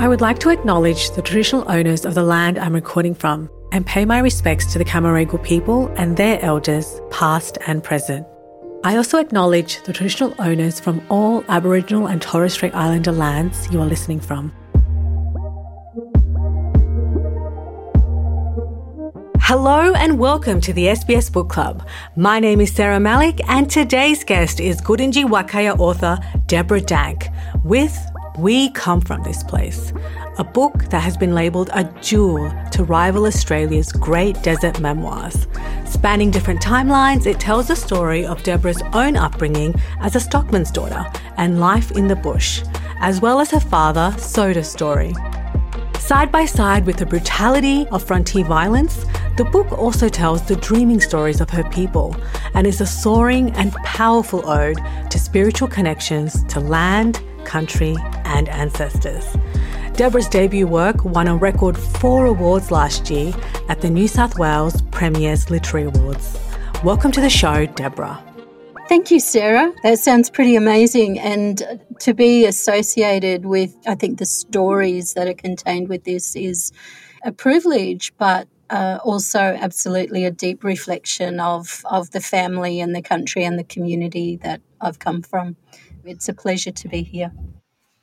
I would like to acknowledge the traditional owners of the land I'm recording from and pay my respects to the Cammeraygal people and their elders, past and present. I also acknowledge the traditional owners from all Aboriginal and Torres Strait Islander lands you are listening from. Hello and welcome to the SBS Book Club. My name is Sarah Malik, and today's guest is Gudanji Wakaja author Debra Dank with We Come From This Place, a book that has been labelled a jewel to rival Australia's great desert memoirs. Spanning different timelines, it tells the story of Debra's own upbringing as a stockman's daughter and life in the bush, as well as her father, Soda's story. Side by side with the brutality of frontier violence, the book also tells the dreaming stories of her people and is a soaring and powerful ode to spiritual connections to land, country, and ancestors. Debra's debut work won a record four awards last year at the New South Wales Premier's Literary Awards. Welcome to the show, Debra. Thank you, Sarah. That sounds pretty amazing. And to be associated with, I think, the stories that are contained with this is a privilege, but uh, also absolutely a deep reflection of, of the family and the country and the community that I've come from. It's a pleasure to be here.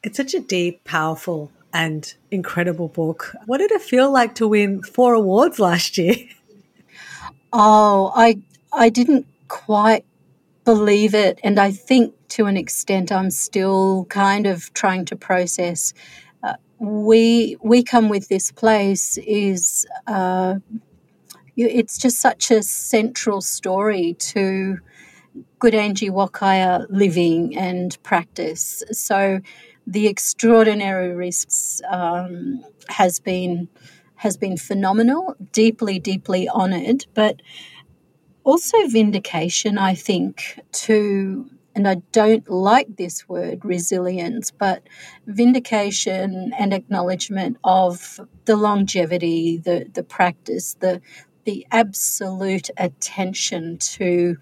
It's such a deep, powerful, and incredible book. What did it feel like to win four awards last year? Oh, I I didn't quite believe it. And I think to an extent, I'm still kind of trying to process. Uh, we we come with this place is uh, it's just such a central story to Gudanji Wakaja living and practice. So the extraordinary risks um, has been has been phenomenal, deeply, deeply honoured, but also vindication, I think, to, and I don't like this word resilience, but vindication and acknowledgement of the longevity, the, the practice, the, the absolute attention to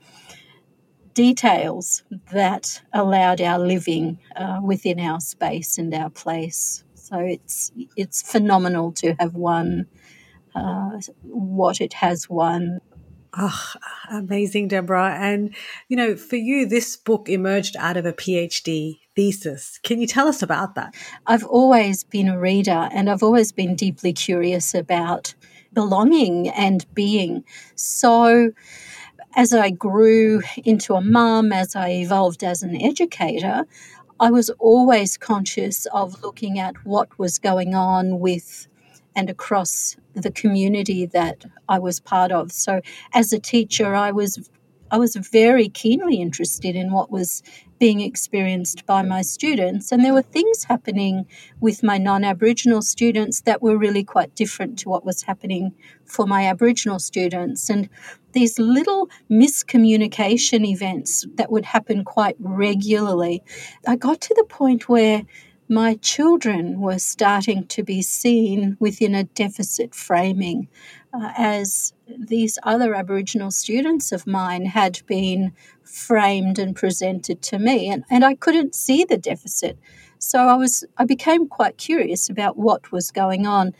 details that allowed our living uh, within our space and our place. So it's it's phenomenal to have won uh, what it has won. Oh, amazing, Debra. And, you know, for you, this book emerged out of a PhD thesis. Can you tell us about that? I've always been a reader and I've always been deeply curious about belonging and being. So, as I grew into a mum, as I evolved as an educator, I was always conscious of looking at what was going on with and across the community that I was part of. So as a teacher, I was I was very keenly interested in what was being experienced by my students. And there were things happening with my non Aboriginal students that were really quite different to what was happening for my Aboriginal students. And these little miscommunication events that would happen quite regularly, I got to the point where my children were starting to be seen within a deficit framing uh, as these other Aboriginal students of mine had been framed and presented to me, and, and I couldn't see the deficit. So I was I became quite curious about what was going on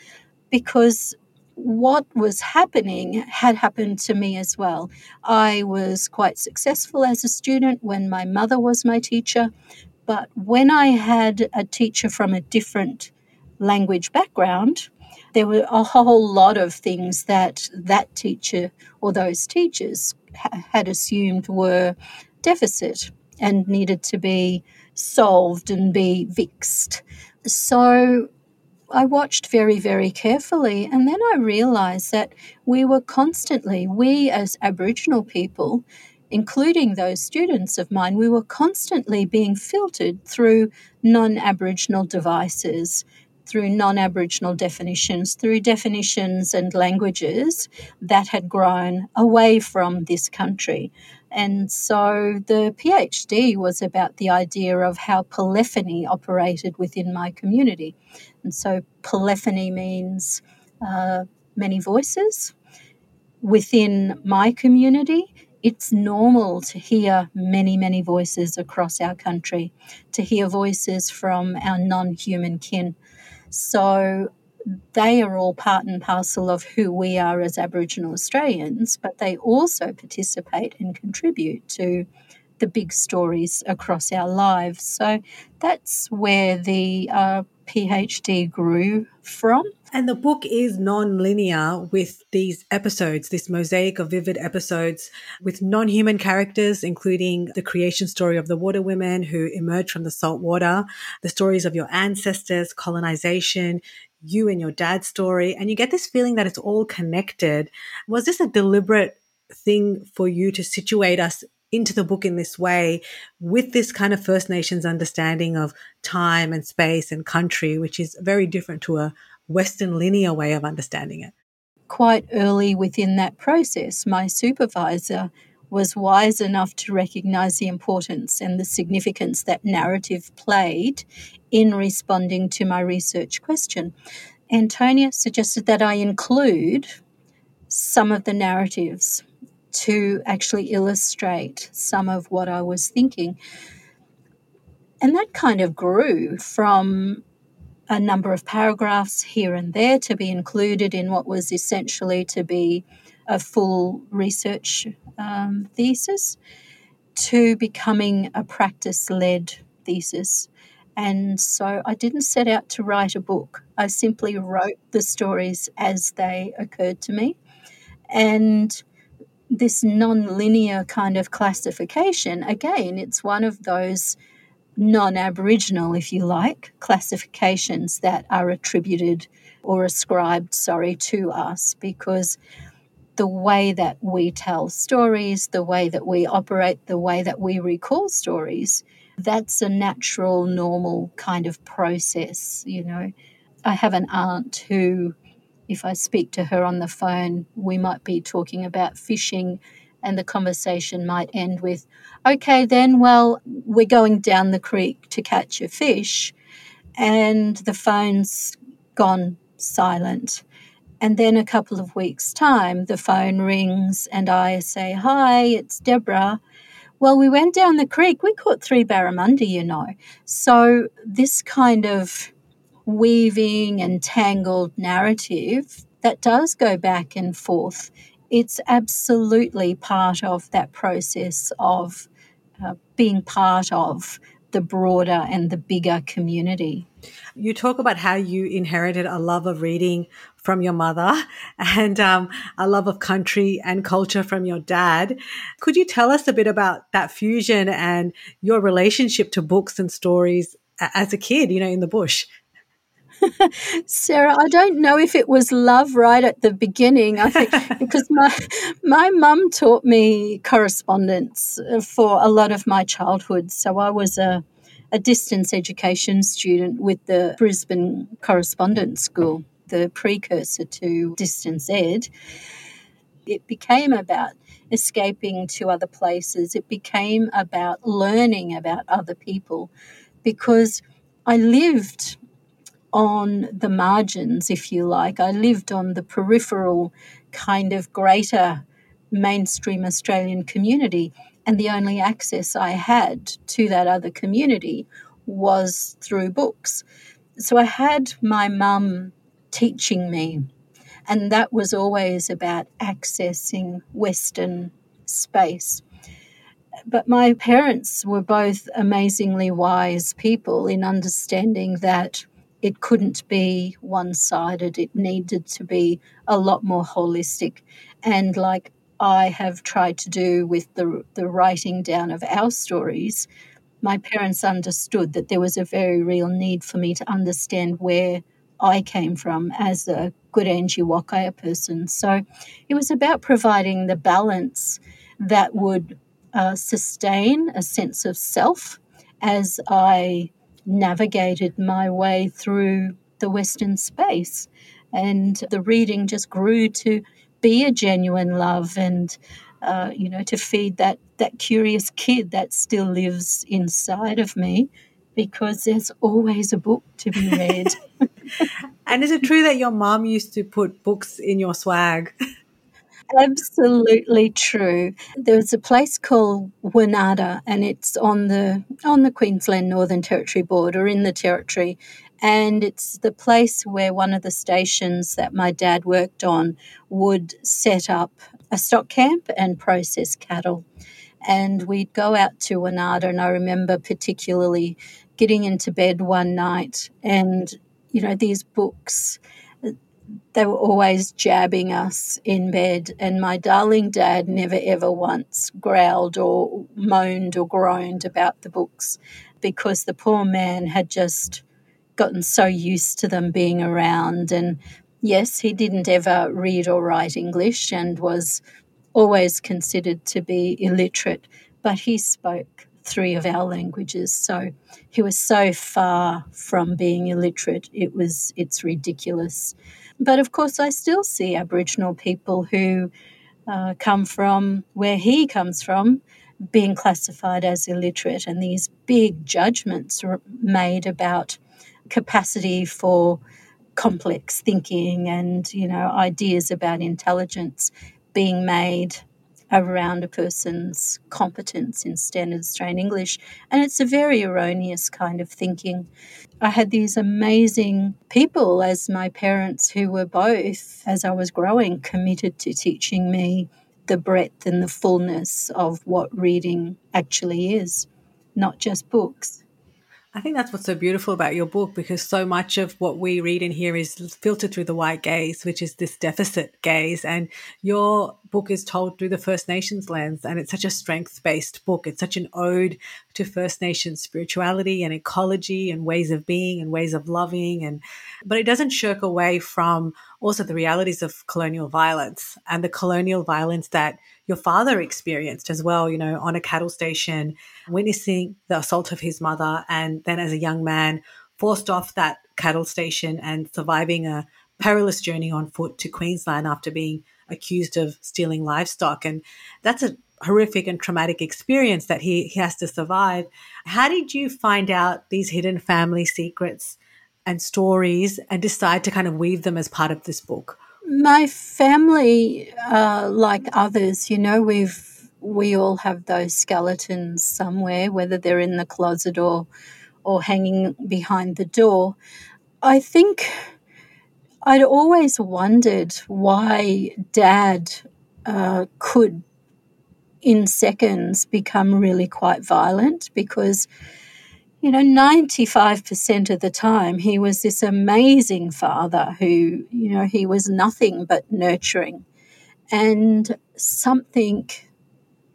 because what was happening had happened to me as well. I was quite successful as a student when my mother was my teacher, but when I had a teacher from a different language background, there were a whole lot of things that that teacher or those teachers ha- had assumed were deficit and needed to be solved and be fixed. So I watched very, very carefully, and then I realized that we were constantly, we as Aboriginal people, including those students of mine, we were constantly being filtered through non Aboriginal devices, through non Aboriginal definitions, through definitions and languages that had grown away from this country. And so the PhD was about the idea of how polyphony operated within my community. And so polyphony means uh, many voices. Within my community, it's normal to hear many, many voices across our country, to hear voices from our non human kin. So they are all part and parcel of who we are as Aboriginal Australians, but they also participate and contribute to the big stories across our lives. So that's where the uh, PhD grew from. And the book is non linear with these episodes, this mosaic of vivid episodes with non human characters, including the creation story of the water women who emerged from the salt water, the stories of your ancestors, colonization, you and your dad's story. And you get this feeling that it's all connected. Was this a deliberate thing for you to situate us into the book in this way with this kind of First Nations understanding of time and space and country, which is very different to a Western linear way of understanding it. Quite early within that process, my supervisor was wise enough to recognize the importance and the significance that narrative played in responding to my research question. Antonia suggested that I include some of the narratives to actually illustrate some of what I was thinking. And that kind of grew from a number of paragraphs here and there to be included in what was essentially to be a full research um, thesis to becoming a practice led thesis. And so I didn't set out to write a book. I simply wrote the stories as they occurred to me. And this non linear kind of classification, again, it's one of those non Aboriginal, if you like, classifications that are attributed or ascribed, sorry, to us because the way that we tell stories, the way that we operate, the way that we recall stories, that's a natural, normal kind of process, you know. I have an aunt who, if I speak to her on the phone, we might be talking about fishing and the conversation might end with, okay, then, well, we're going down the creek to catch a fish, and the phone's gone silent. And then a couple of weeks' time, the phone rings, and I say, Hi, it's Debra. Well, we went down the creek. We caught three barramundi, you know. So, this kind of weaving and tangled narrative that does go back and forth it's absolutely part of that process of uh, being part of the broader and the bigger community. You talk about how you inherited a love of reading from your mother and um, a love of country and culture from your dad. Could you tell us a bit about that fusion and your relationship to books and stories as a kid, you know, in the bush? Sarah, I don't know if it was love right at the beginning. I think because my my mum taught me correspondence uh, for a lot of my childhood, so I was a a distance education student with the Brisbane Correspondence School, the precursor to distance ed. It became about escaping to other places. It became about learning about other people because I lived on the margins, if you like. I lived on the peripheral kind of greater mainstream Australian community, and the only access I had to that other community was through books. So I had my mum teaching me, and that was always about accessing Western space. But my parents were both amazingly wise people in understanding that it couldn't be one sided. It needed to be a lot more holistic. And like I have tried to do with the, the writing down of our stories, my parents understood that there was a very real need for me to understand where I came from as a Gudanji Wakaja person. So it was about providing the balance that would uh, sustain a sense of self as I navigated my way through the Western space. And the reading just grew to be a genuine love and, uh, you know, to feed that, that curious kid that still lives inside of me because there's always a book to be read. and is it true that your mom used to put books in your swag? Absolutely true. There was a place called Wanada, and it's on the on the Queensland Northern Territory border in the territory, and it's the place where one of the stations that my dad worked on would set up a stock camp and process cattle. And we'd go out to Wanada, and I remember particularly getting into bed one night and you know these books they were always jabbing us in bed, and my darling dad never ever once growled or moaned or groaned about the books because the poor man had just gotten so used to them being around. And yes, he didn't ever read or write English and was always considered to be illiterate, but he spoke three of our languages. So he was so far from being illiterate, it was it's ridiculous. But of course, I still see Aboriginal people who uh, come from where he comes from being classified as illiterate, and these big judgments made about capacity for complex thinking and you know ideas about intelligence being made around a person's competence in standard Australian English. And it's a very erroneous kind of thinking. I had these amazing people as my parents who were both, as I was growing, committed to teaching me the breadth and the fullness of what reading actually is, not just books. I think that's what's so beautiful about your book because so much of what we read in here is filtered through the white gaze, which is this deficit gaze. And your book is told through the First Nations lens. And it's such a strength based book. It's such an ode to First Nations spirituality and ecology and ways of being and ways of loving. And, but it doesn't shirk away from also the realities of colonial violence and the colonial violence that your father experienced as well, you know, on a cattle station, witnessing the assault of his mother, and then as a young man, forced off that cattle station and surviving a perilous journey on foot to Queensland after being accused of stealing livestock. And that's a horrific and traumatic experience that he, he has to survive. How did you find out these hidden family secrets and stories and decide to kind of weave them as part of this book? My family, uh, like others, you know, we've we all have those skeletons somewhere, whether they're in the closet or or hanging behind the door. I think I'd always wondered why Dad uh, could, in seconds, become really quite violent because you know, 95% of the time, he was this amazing father who, you know, he was nothing but nurturing. And something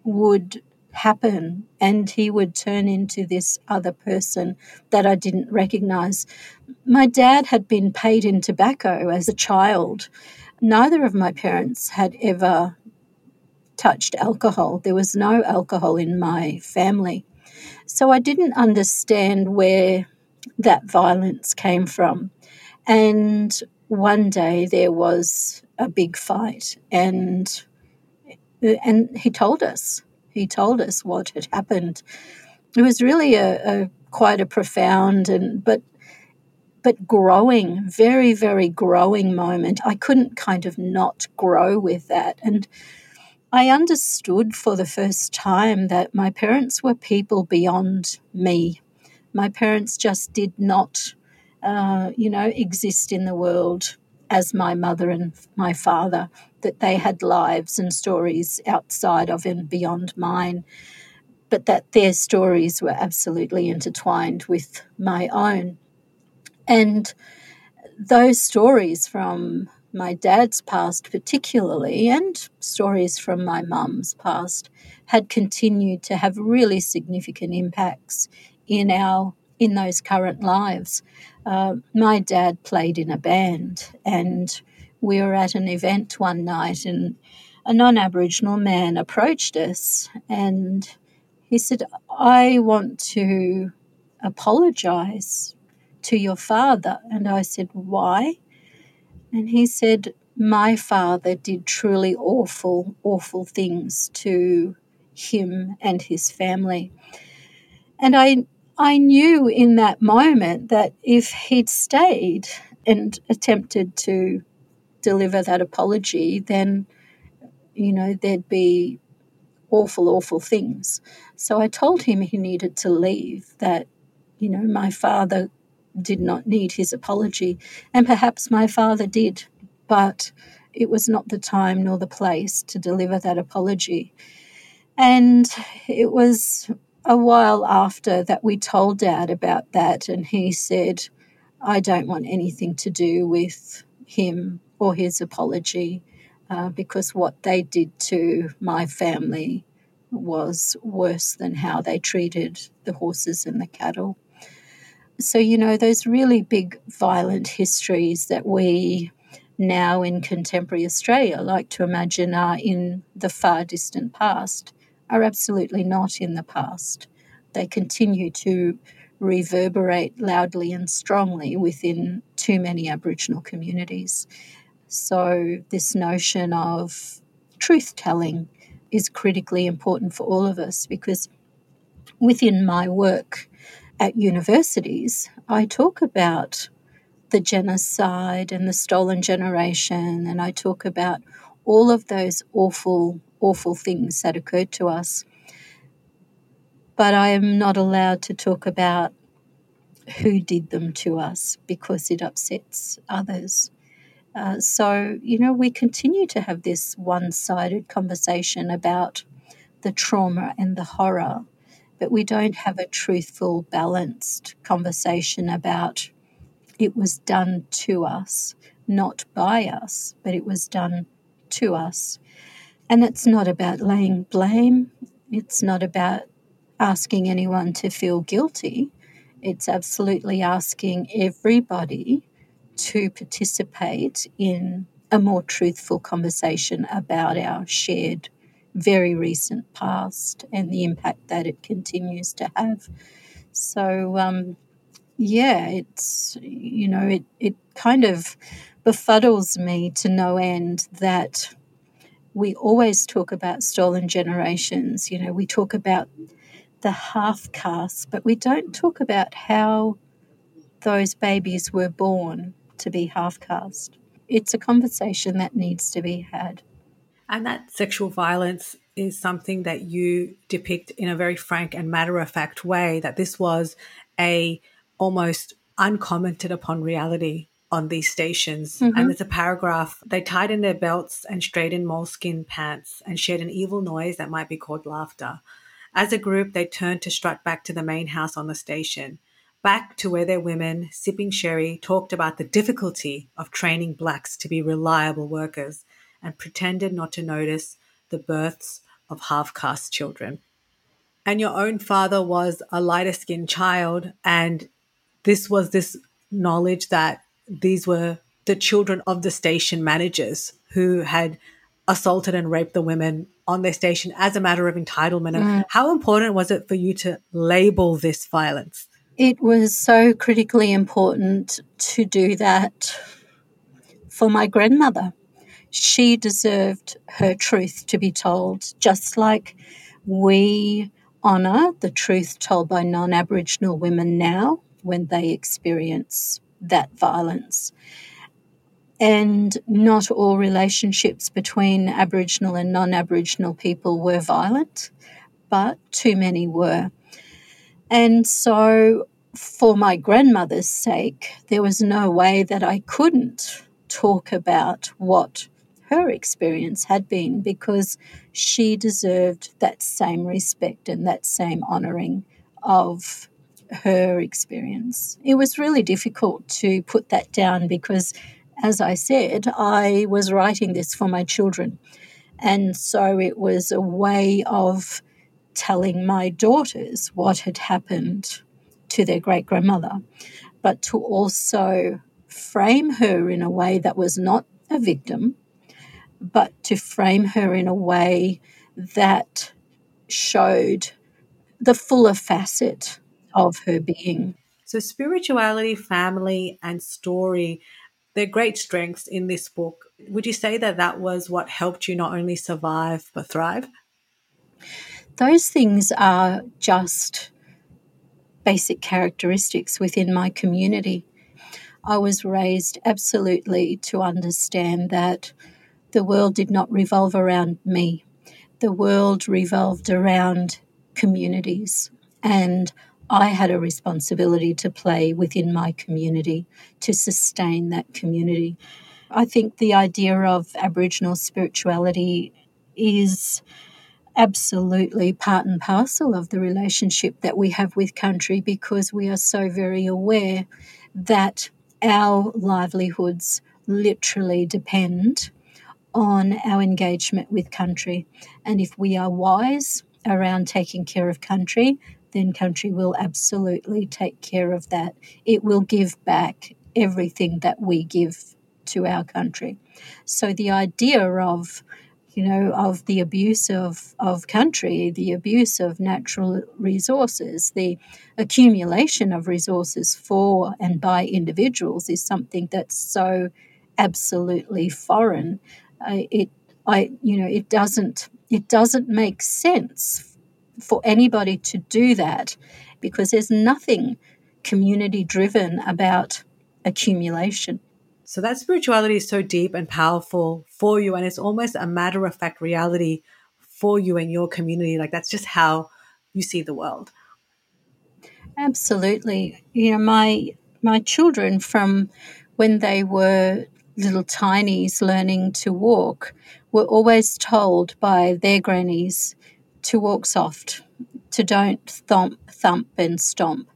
would happen and he would turn into this other person that I didn't recognize. My dad had been paid in tobacco as a child. Neither of my parents had ever touched alcohol. There was no alcohol in my family. So I didn't understand where that violence came from. And one day there was a big fight, and and he told us. He told us what had happened. It was really a, a quite a profound and but but growing, very very growing moment. I couldn't kind of not grow with that, and I understood for the first time that my parents were people beyond me. My parents just did not, uh, you know, exist in the world as my mother and my father, that they had lives and stories outside of and beyond mine, but that their stories were absolutely intertwined with my own. And those stories from my dad's past, particularly, and stories from my mum's past, had continued to have really significant impacts in our in those current lives. Uh, my dad played in a band, and we were at an event one night, and a non-Aboriginal man approached us, and he said, "I want to apologize to your father," and I said, "Why?" And he said, My father did truly awful, awful things to him and his family. And I, I knew in that moment that if he'd stayed and attempted to deliver that apology, then you know, there'd be awful, awful things. So I told him he needed to leave, that, you know, my father did not need his apology. And perhaps my father did, but it was not the time nor the place to deliver that apology. And it was a while after that we told Dad about that, and he said, I don't want anything to do with him or his apology uh, because what they did to my family was worse than how they treated the horses and the cattle. So, you know, those really big violent histories that we now in contemporary Australia like to imagine are in the far distant past are absolutely not in the past. They continue to reverberate loudly and strongly within too many Aboriginal communities. So, this notion of truth telling is critically important for all of us because within my work at universities, I talk about the genocide and the stolen generation, and I talk about all of those awful, awful things that occurred to us. But I am not allowed to talk about who did them to us because it upsets others. Uh, so, you know, we continue to have this one sided conversation about the trauma and the horror, but we don't have a truthful, balanced conversation about it was done to us, not by us, but it was done to us. And it's not about laying blame, it's not about asking anyone to feel guilty. It's absolutely asking everybody to participate in a more truthful conversation about our shared, very recent past and the impact that it continues to have. So, um, yeah, it's, you know, it, it kind of befuddles me to no end that we always talk about stolen generations. You know, we talk about the half caste, but we don't talk about how those babies were born to be half caste. It's a conversation that needs to be had. And that sexual violence is something that you depict in a very frank and matter of fact way that this was a almost uncommented upon reality on these stations. Mm-hmm. And there's a paragraph they tied in their belts and straightened moleskin pants and shared an evil noise that might be called laughter. As a group, they turned to strut back to the main house on the station back to where their women, sipping sherry, talked about the difficulty of training blacks to be reliable workers and pretended not to notice the births of half caste children. And your own father was a lighter skinned child, and this was this knowledge that these were the children of the station managers who had assaulted and raped the women on their station as a matter of entitlement. Mm. How important was it for you to label this violence? It was so critically important to do that for my grandmother. She deserved her truth to be told, just like we honour the truth told by non Aboriginal women now when they experience that violence. And not all relationships between Aboriginal and non Aboriginal people were violent, but too many were. And so, for my grandmother's sake, there was no way that I couldn't talk about what her experience had been because she deserved that same respect and that same honouring of her experience. It was really difficult to put that down because, as I said, I was writing this for my children. And so it was a way of telling my daughters what had happened to their great grandmother, but to also frame her in a way that was not a victim, but to frame her in a way that showed the fuller facet of her being. So, spirituality, family, and story, they're great strengths in this book. Would you say that that was what helped you not only survive but thrive? those things are just basic characteristics within my community. I was raised absolutely to understand that the world did not revolve around me. The world revolved around communities. And I had a responsibility to play within my community to sustain that community. I think the idea of Aboriginal spirituality is absolutely part and parcel of the relationship that we have with country because we are so very aware that our livelihoods literally depend on our engagement with country. And if we are wise around taking care of country, then country will absolutely take care of that. It will give back everything that we give to our country. So the idea of you know, of the abuse of, of country, the abuse of natural resources, the accumulation of resources for and by individuals is something that's so absolutely foreign. It, I, you know, it doesn't, it doesn't make sense for anybody to do that because there's nothing community driven about accumulation. So that spirituality is so deep and powerful for you. And it's almost a matter of fact reality for you and your community. Like that's just how you see the world. Absolutely. You know, my my children from when they were little tinies learning to walk were always told by their grannies to walk soft, to don't thump, thump and stomp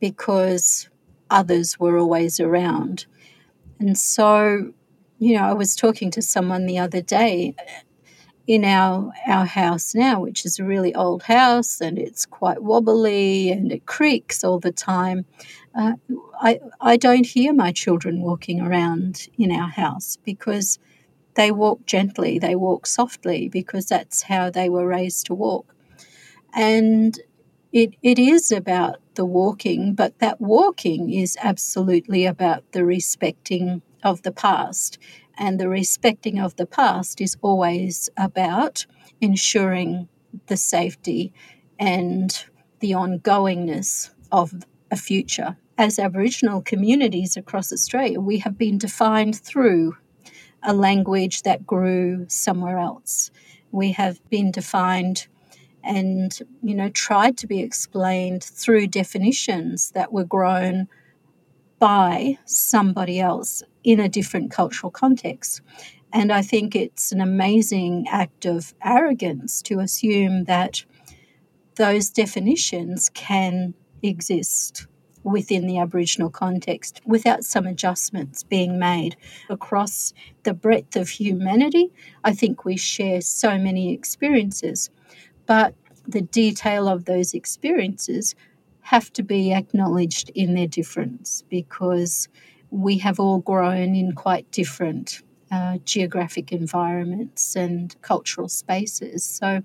because others were always around. And so, you know, I was talking to someone the other day in our our house now, which is a really old house and it's quite wobbly and it creaks all the time. Uh, I I don't hear my children walking around in our house because they walk gently, they walk softly because that's how they were raised to walk. And it, it is about the walking, but that walking is absolutely about the respecting of the past. And the respecting of the past is always about ensuring the safety and the ongoingness of a future. As Aboriginal communities across Australia, we have been defined through a language that grew somewhere else. We have been defined and you know tried to be explained through definitions that were grown by somebody else in a different cultural context and i think it's an amazing act of arrogance to assume that those definitions can exist within the Aboriginal context without some adjustments being made across the breadth of humanity. I think we share so many experiences but the detail of those experiences have to be acknowledged in their difference because we have all grown in quite different uh, geographic environments and cultural spaces. So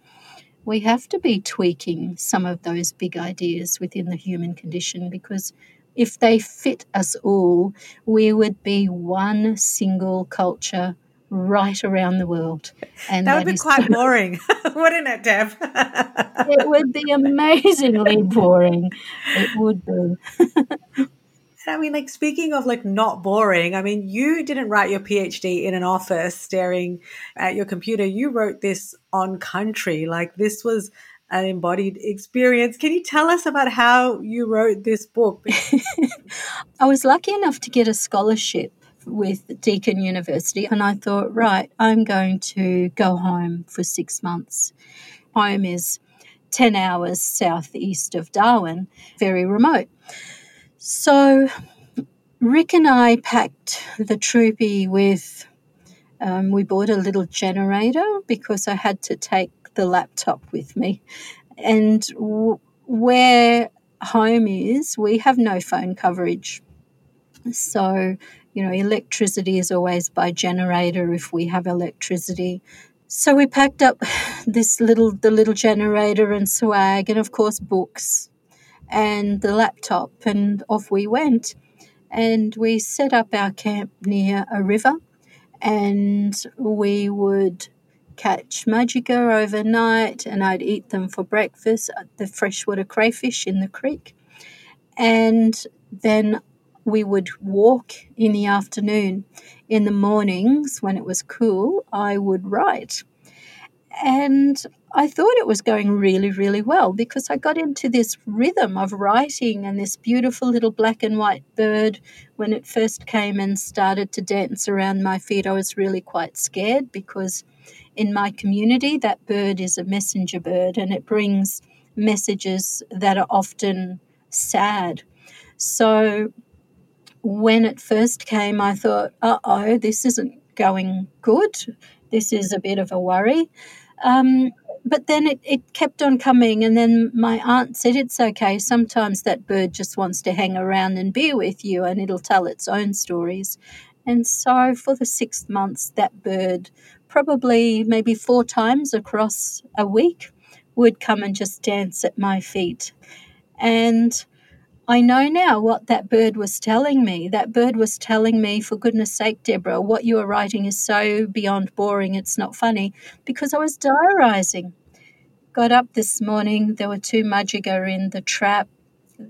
we have to be tweaking some of those big ideas within the human condition because if they fit us all, we would be one single culture right around the world. And that, that would be quite boring, wouldn't it, Deb? it would be amazingly boring. It would be. I mean, like speaking of like not boring, I mean, you didn't write your PhD in an office staring at your computer. You wrote this on country. Like this was an embodied experience. Can you tell us about how you wrote this book? I was lucky enough to get a scholarship with Deakin University, and I thought, right, I'm going to go home for six months. Home is 10 hours southeast of Darwin, very remote. So Rick and I packed the troopy with, um, we bought a little generator because I had to take the laptop with me. And w- where home is, we have no phone coverage. So you know, electricity is always by generator if we have electricity. So we packed up this little the little generator and swag and of course books and the laptop and off we went. And we set up our camp near a river and we would catch mudgee overnight and I'd eat them for breakfast, the freshwater crayfish in the creek. And then we would walk in the afternoon. In the mornings, when it was cool, I would write. And I thought it was going really, really well because I got into this rhythm of writing and this beautiful little black and white bird. When it first came and started to dance around my feet, I was really quite scared because in my community, that bird is a messenger bird and it brings messages that are often sad. So when it first came, I thought, uh oh, this isn't going good. This is a bit of a worry. Um, but then it, it kept on coming, and then my aunt said, It's okay. Sometimes that bird just wants to hang around and be with you, and it'll tell its own stories. And so for the six months, that bird, probably maybe four times across a week, would come and just dance at my feet. And I know now what that bird was telling me. That bird was telling me, for goodness sake, Debra, what you are writing is so beyond boring, it's not funny, because I was diarising. Got up this morning, there were two mudgeggar in the trap.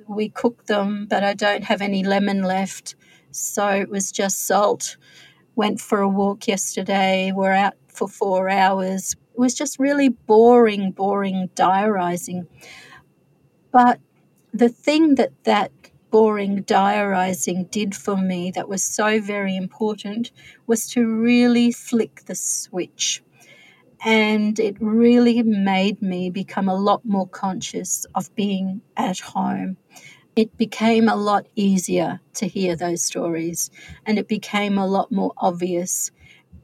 We cooked them, but I don't have any lemon left, so it was just salt. Went for a walk yesterday, we're out for four hours. It was just really boring, boring diarising. But the thing that that boring diarising did for me that was so very important was to really flick the switch. And it really made me become a lot more conscious of being at home. It became a lot easier to hear those stories, and it became a lot more obvious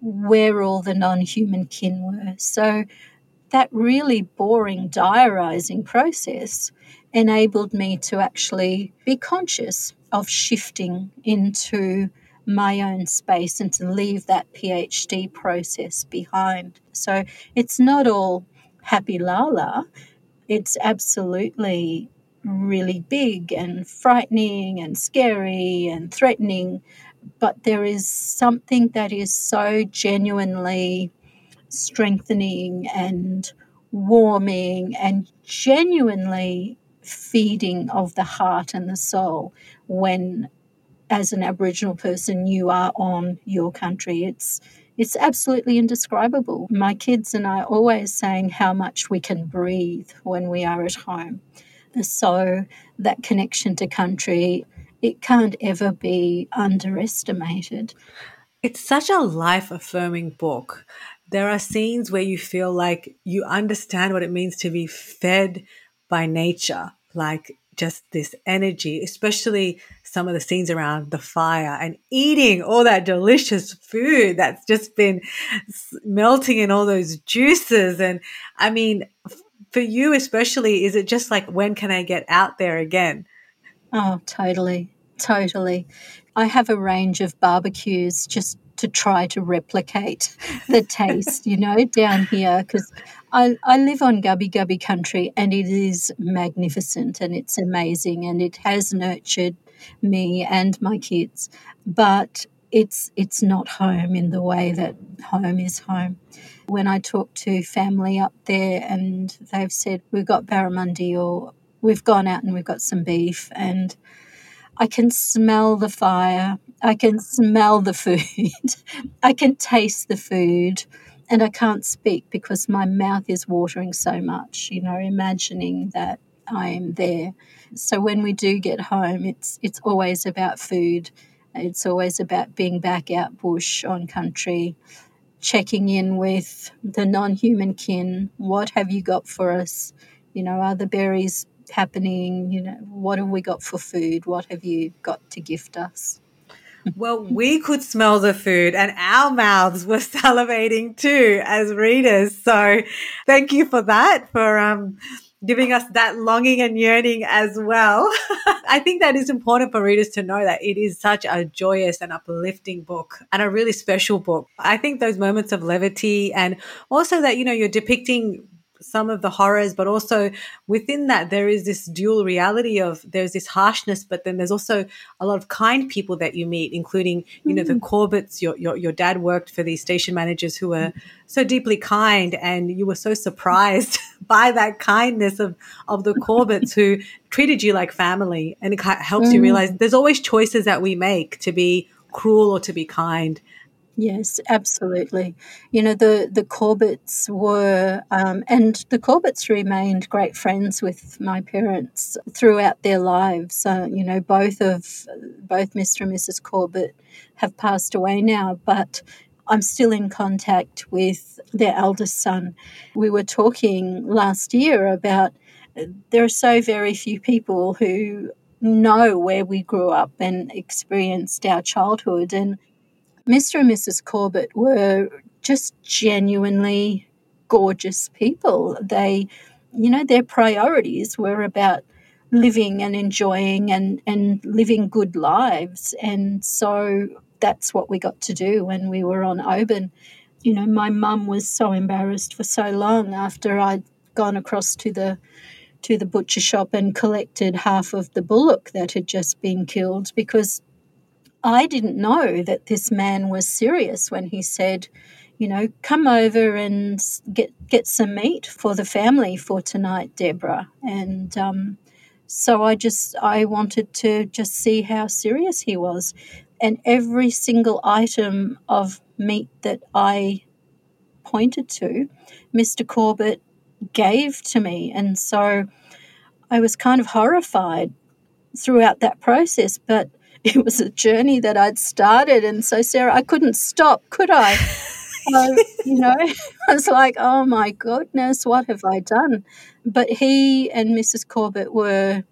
where all the non human kin were. So, that really boring diarising process enabled me to actually be conscious of shifting into my own space and to leave that PhD process behind. So it's not all happy lala, it's absolutely really big and frightening and scary and threatening. But there is something that is so genuinely strengthening and warming and genuinely feeding of the heart and the soul when as an aboriginal person you are on your country. It's it's absolutely indescribable. My kids and i always saying how much we can breathe when we are at home. So that connection to country it can't ever be underestimated. It's such a life affirming book there are scenes where you feel like you understand what it means to be fed by nature, like just this energy, especially some of the scenes around the fire and eating all that delicious food that's just been melting in all those juices. And I mean, for you especially, is it just like, when can I get out there again? Oh, totally. Totally. I have a range of barbecues just to try to replicate the taste, you know, down here because I, I live on Gubbi Gubbi country and it is magnificent and it's amazing and it has nurtured me and my kids, but it's it's not home in the way that home is home. When I talk to family up there and they've said we've got barramundi or we've gone out and we've got some beef and I can smell the fire. I can smell the food. I can taste the food. And I can't speak because my mouth is watering so much, you know, imagining that I am there. So when we do get home, it's it's always about food. It's always about being back out bush on country, checking in with the non-human kin. What have you got for us? You know, are the berries happening? You know, what have we got for food? What have you got to gift us? Well, we could smell the food and our mouths were salivating too as readers. So thank you for that, for um, giving us that longing and yearning as well. I think that is important for readers to know that it is such a joyous and uplifting book and a really special book. I think those moments of levity and also that, you know, you're depicting some of the horrors, but also within that, there is this dual reality of there's this harshness, but then there's also a lot of kind people that you meet, including, you know, the mm. Corbetts. Your, your, your dad worked for these station managers who were so deeply kind, and you were so surprised by that kindness of, of the Corbetts who treated you like family. And it helps mm. you realize there's always choices that we make to be cruel or to be kind. Yes, absolutely. You know, the, the Corbetts were, um, and the Corbetts remained great friends with my parents throughout their lives. Uh, you know, both of both Mr. and Mrs. Corbett have passed away now, but I'm still in contact with their eldest son. We were talking last year about there are so very few people who know where we grew up and experienced our childhood. And Mr. and Mrs. Corbett were just genuinely gorgeous people. They, you know, their priorities were about living and enjoying and, and living good lives. And so that's what we got to do when we were on Oban. You know, my mum was so embarrassed for so long after I'd gone across to the to the butcher shop and collected half of the bullock that had just been killed because I didn't know that this man was serious when he said, you know, come over and get get some meat for the family for tonight, Deborah. And um, so I just I wanted to just see how serious he was, and every single item of meat that I pointed to, Mr. Corbett gave to me, and so I was kind of horrified throughout that process, but it was a journey that I'd started. And so, Sarah, I couldn't stop, could I? so, you know, I was like, oh my goodness, what have I done? But he and Mrs. Corbett were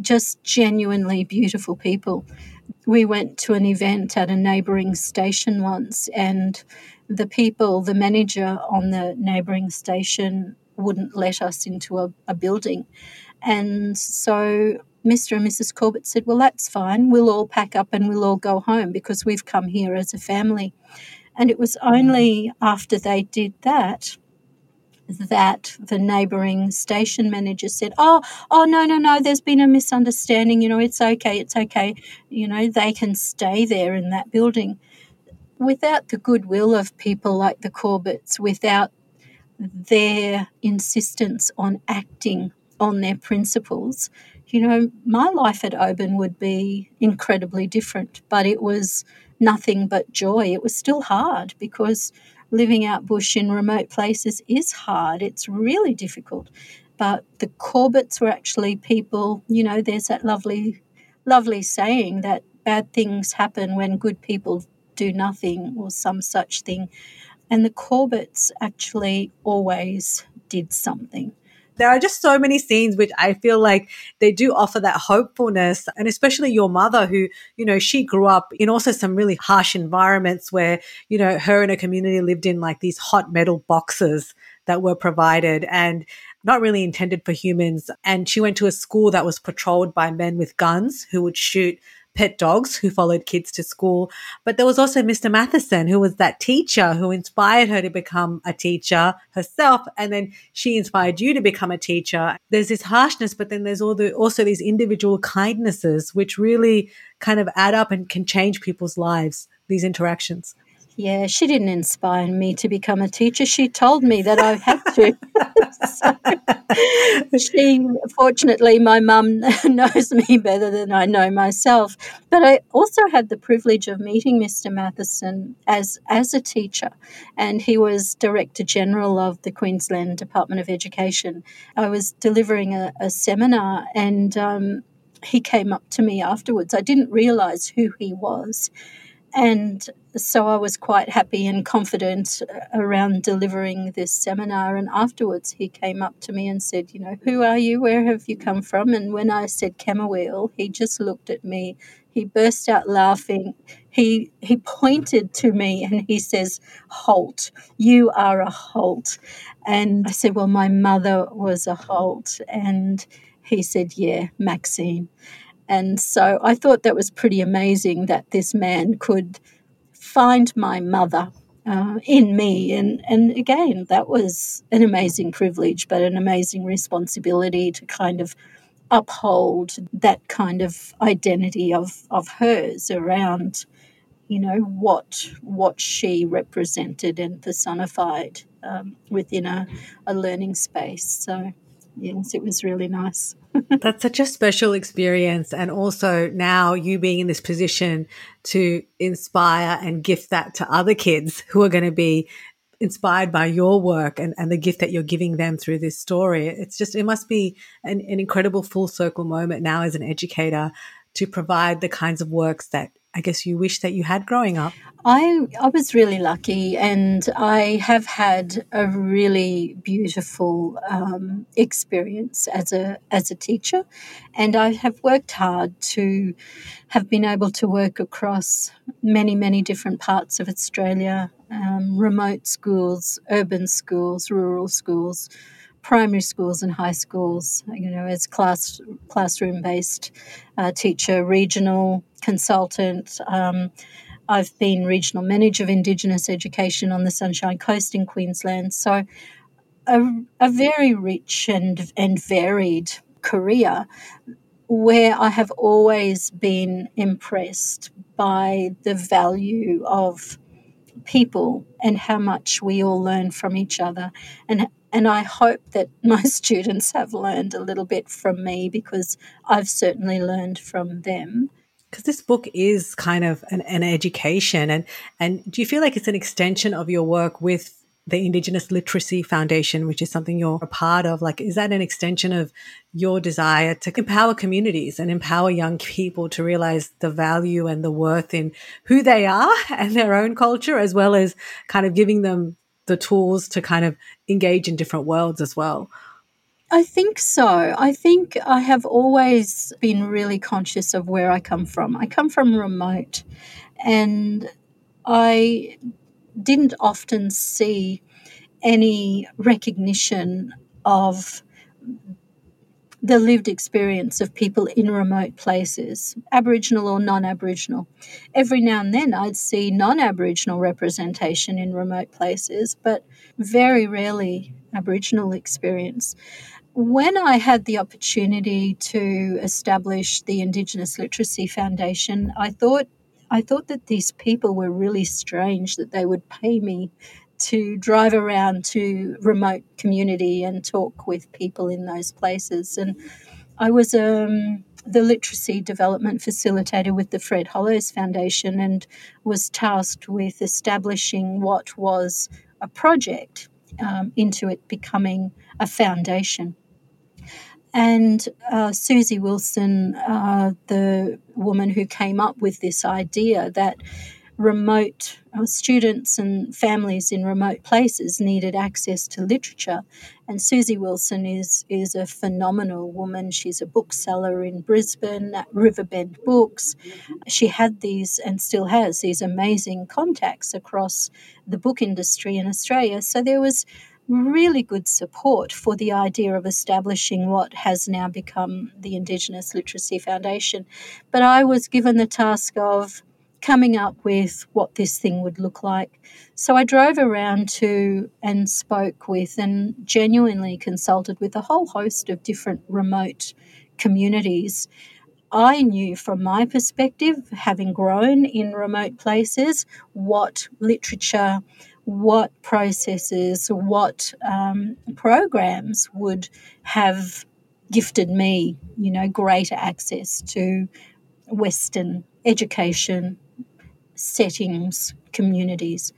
just genuinely beautiful people. We went to an event at a neighbouring station once, and the people, the manager on the neighbouring station, wouldn't let us into a, a building. And so Mr. and Mrs. Corbett said, Well, that's fine. We'll all pack up and we'll all go home because we've come here as a family. And it was only after they did that that the neighbouring station manager said, "Oh, oh no, no, no. There's been a misunderstanding. You know, it's okay. It's okay. You know, they can stay there in that building." Without the goodwill of people like the Corbetts, without their insistence on acting on their principles, you know, my life at Oban would be incredibly different, but it was nothing but joy. It was still hard because living out bush in remote places is hard. It's really difficult. But the Corbetts were actually people, you know, there's that lovely, lovely saying that bad things happen when good people do nothing or some such thing. And the Corbetts actually always did something there are just so many scenes which I feel like they do offer that hopefulness. And especially your mother, who, you know, she grew up in also some really harsh environments where, you know, her and her community lived in like these hot metal boxes that were provided and not really intended for humans. And she went to a school that was patrolled by men with guns who would shoot pet dogs who followed kids to school. But there was also Mr. Matheson, who was that teacher who inspired her to become a teacher herself. And then she inspired you to become a teacher. There's this harshness, but then there's all the, also these individual kindnesses, which really kind of add up and can change people's lives, these interactions. Yeah, she didn't inspire me to become a teacher. She told me that I had to. so she, fortunately, my mum knows me better than I know myself. But I also had the privilege of meeting Mr. Matheson as as a teacher, and he was Director General of the Queensland Department of Education. I was delivering a, a seminar, and um, he came up to me afterwards. I didn't realise who he was and so I was quite happy and confident around delivering this seminar. And afterwards, he came up to me and said, You know, who are you? Where have you come from? And when I said Camooweal, he just looked at me. He burst out laughing. He, he pointed to me and he says, Holt, you are a Holt. And I said, Well, my mother was a Holt. And he said, Yeah, Maxine. And so I thought that was pretty amazing that this man could find my mother uh, in me. And, and again, that was an amazing privilege, but an amazing responsibility to kind of uphold that kind of identity of, of hers around you know what what she represented and personified um, within a, a learning space so yes it was really nice That's such a special experience. And also now you being in this position to inspire and gift that to other kids who are going to be inspired by your work and, and the gift that you're giving them through this story. It's just, it must be an, an incredible full circle moment now as an educator to provide the kinds of works that I guess you wish that you had growing up? I I was really lucky, and I have had a really beautiful um, experience as a as a teacher, and I have worked hard to have been able to work across many many different parts of Australia, um, remote schools, urban schools, rural schools primary schools and high schools, you know, as class classroom based uh, teacher, regional consultant. Um, I've been regional manager of Indigenous education on the Sunshine Coast in Queensland. So, a, a very rich and, and varied career where I have always been impressed by the value of people and how much we all learn from each other and and I hope that my students have learned a little bit from me because I've certainly learned from them. Because this book is kind of an, an education, and and do you feel like it's an extension of your work with the Indigenous Literacy Foundation, which is something you're a part of. Like, is that an extension of your desire to empower communities and empower young people to realize the value and the worth in who they are and their own culture, as well as kind of giving them the tools to kind of engage in different worlds as well? I think so. I think I have always been really conscious of where I come from. I come from remote, and I didn't often see any recognition of the lived experience of people in remote places, Aboriginal or non Aboriginal. Every now and then I'd see non Aboriginal representation in remote places, but very rarely Aboriginal experience. When I had the opportunity to establish the Indigenous Literacy Foundation, I thought I thought that these people were really strange that they would pay me to drive around to remote community and talk with people in those places. And I was um, the literacy development facilitator with the Fred Hollows Foundation and was tasked with establishing what was a project um, into it becoming a foundation. And uh, Suzy Wilson, uh, the woman who came up with this idea that remote uh, students and families in remote places needed access to literature. And Suzy Wilson is is a phenomenal woman. She's a bookseller in Brisbane at Riverbend Books. She had these and still has these amazing contacts across the book industry in Australia. So there was really good support for the idea of establishing what has now become the Indigenous Literacy Foundation. But I was given the task of coming up with what this thing would look like. So I drove around to and spoke with and genuinely consulted with a whole host of different remote communities. I knew from my perspective, having grown in remote places, what literature, what processes, what um, programs would have gifted me, you know, greater access to Western education, settings, communities.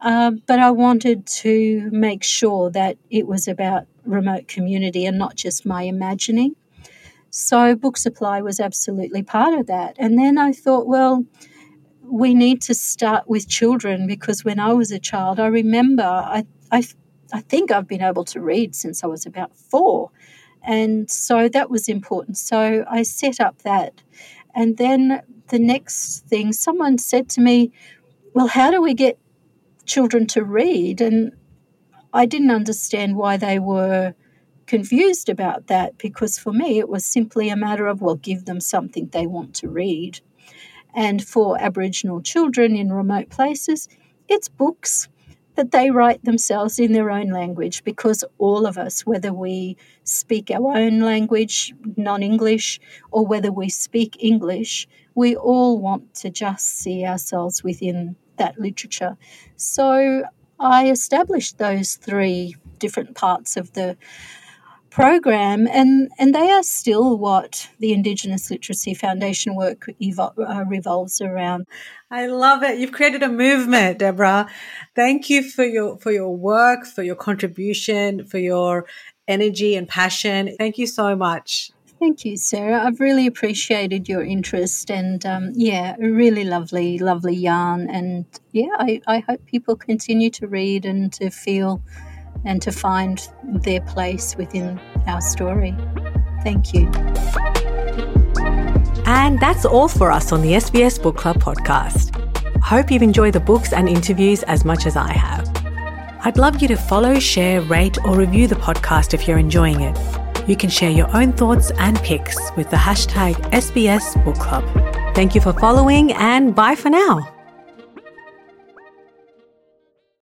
Uh, but I wanted to make sure that it was about remote community and not just my imagining. So, book supply was absolutely part of that. And then I thought, well, we need to start with children because when I was a child, I remember I, I, I think I've been able to read since I was about four. And so that was important. So I set up that. And then the next thing, someone said to me, Well, how do we get children to read? And I didn't understand why they were confused about that because for me it was simply a matter of, well, give them something they want to read. And for Aboriginal children in remote places, it's books that they write themselves in their own language because all of us, whether we speak our own language, non English, or whether we speak English, we all want to just see ourselves within that literature. So I established those three different parts of the program, and, and they are still what the Indigenous Literacy Foundation work evol- uh, revolves around. I love it. You've created a movement, Deborah. Thank you for your for your work, for your contribution, for your energy and passion. Thank you so much. Thank you, Sarah. I've really appreciated your interest and um, yeah, really lovely, lovely yarn. And yeah, I, I hope people continue to read and to feel and to find their place within our story. Thank you. And that's all for us on the SBS Book Club podcast. Hope you've enjoyed the books and interviews as much as I have. I'd love you to follow, share, rate, or review the podcast if you're enjoying it. You can share your own thoughts and picks with the hashtag SBS Book Club. Thank you for following and bye for now.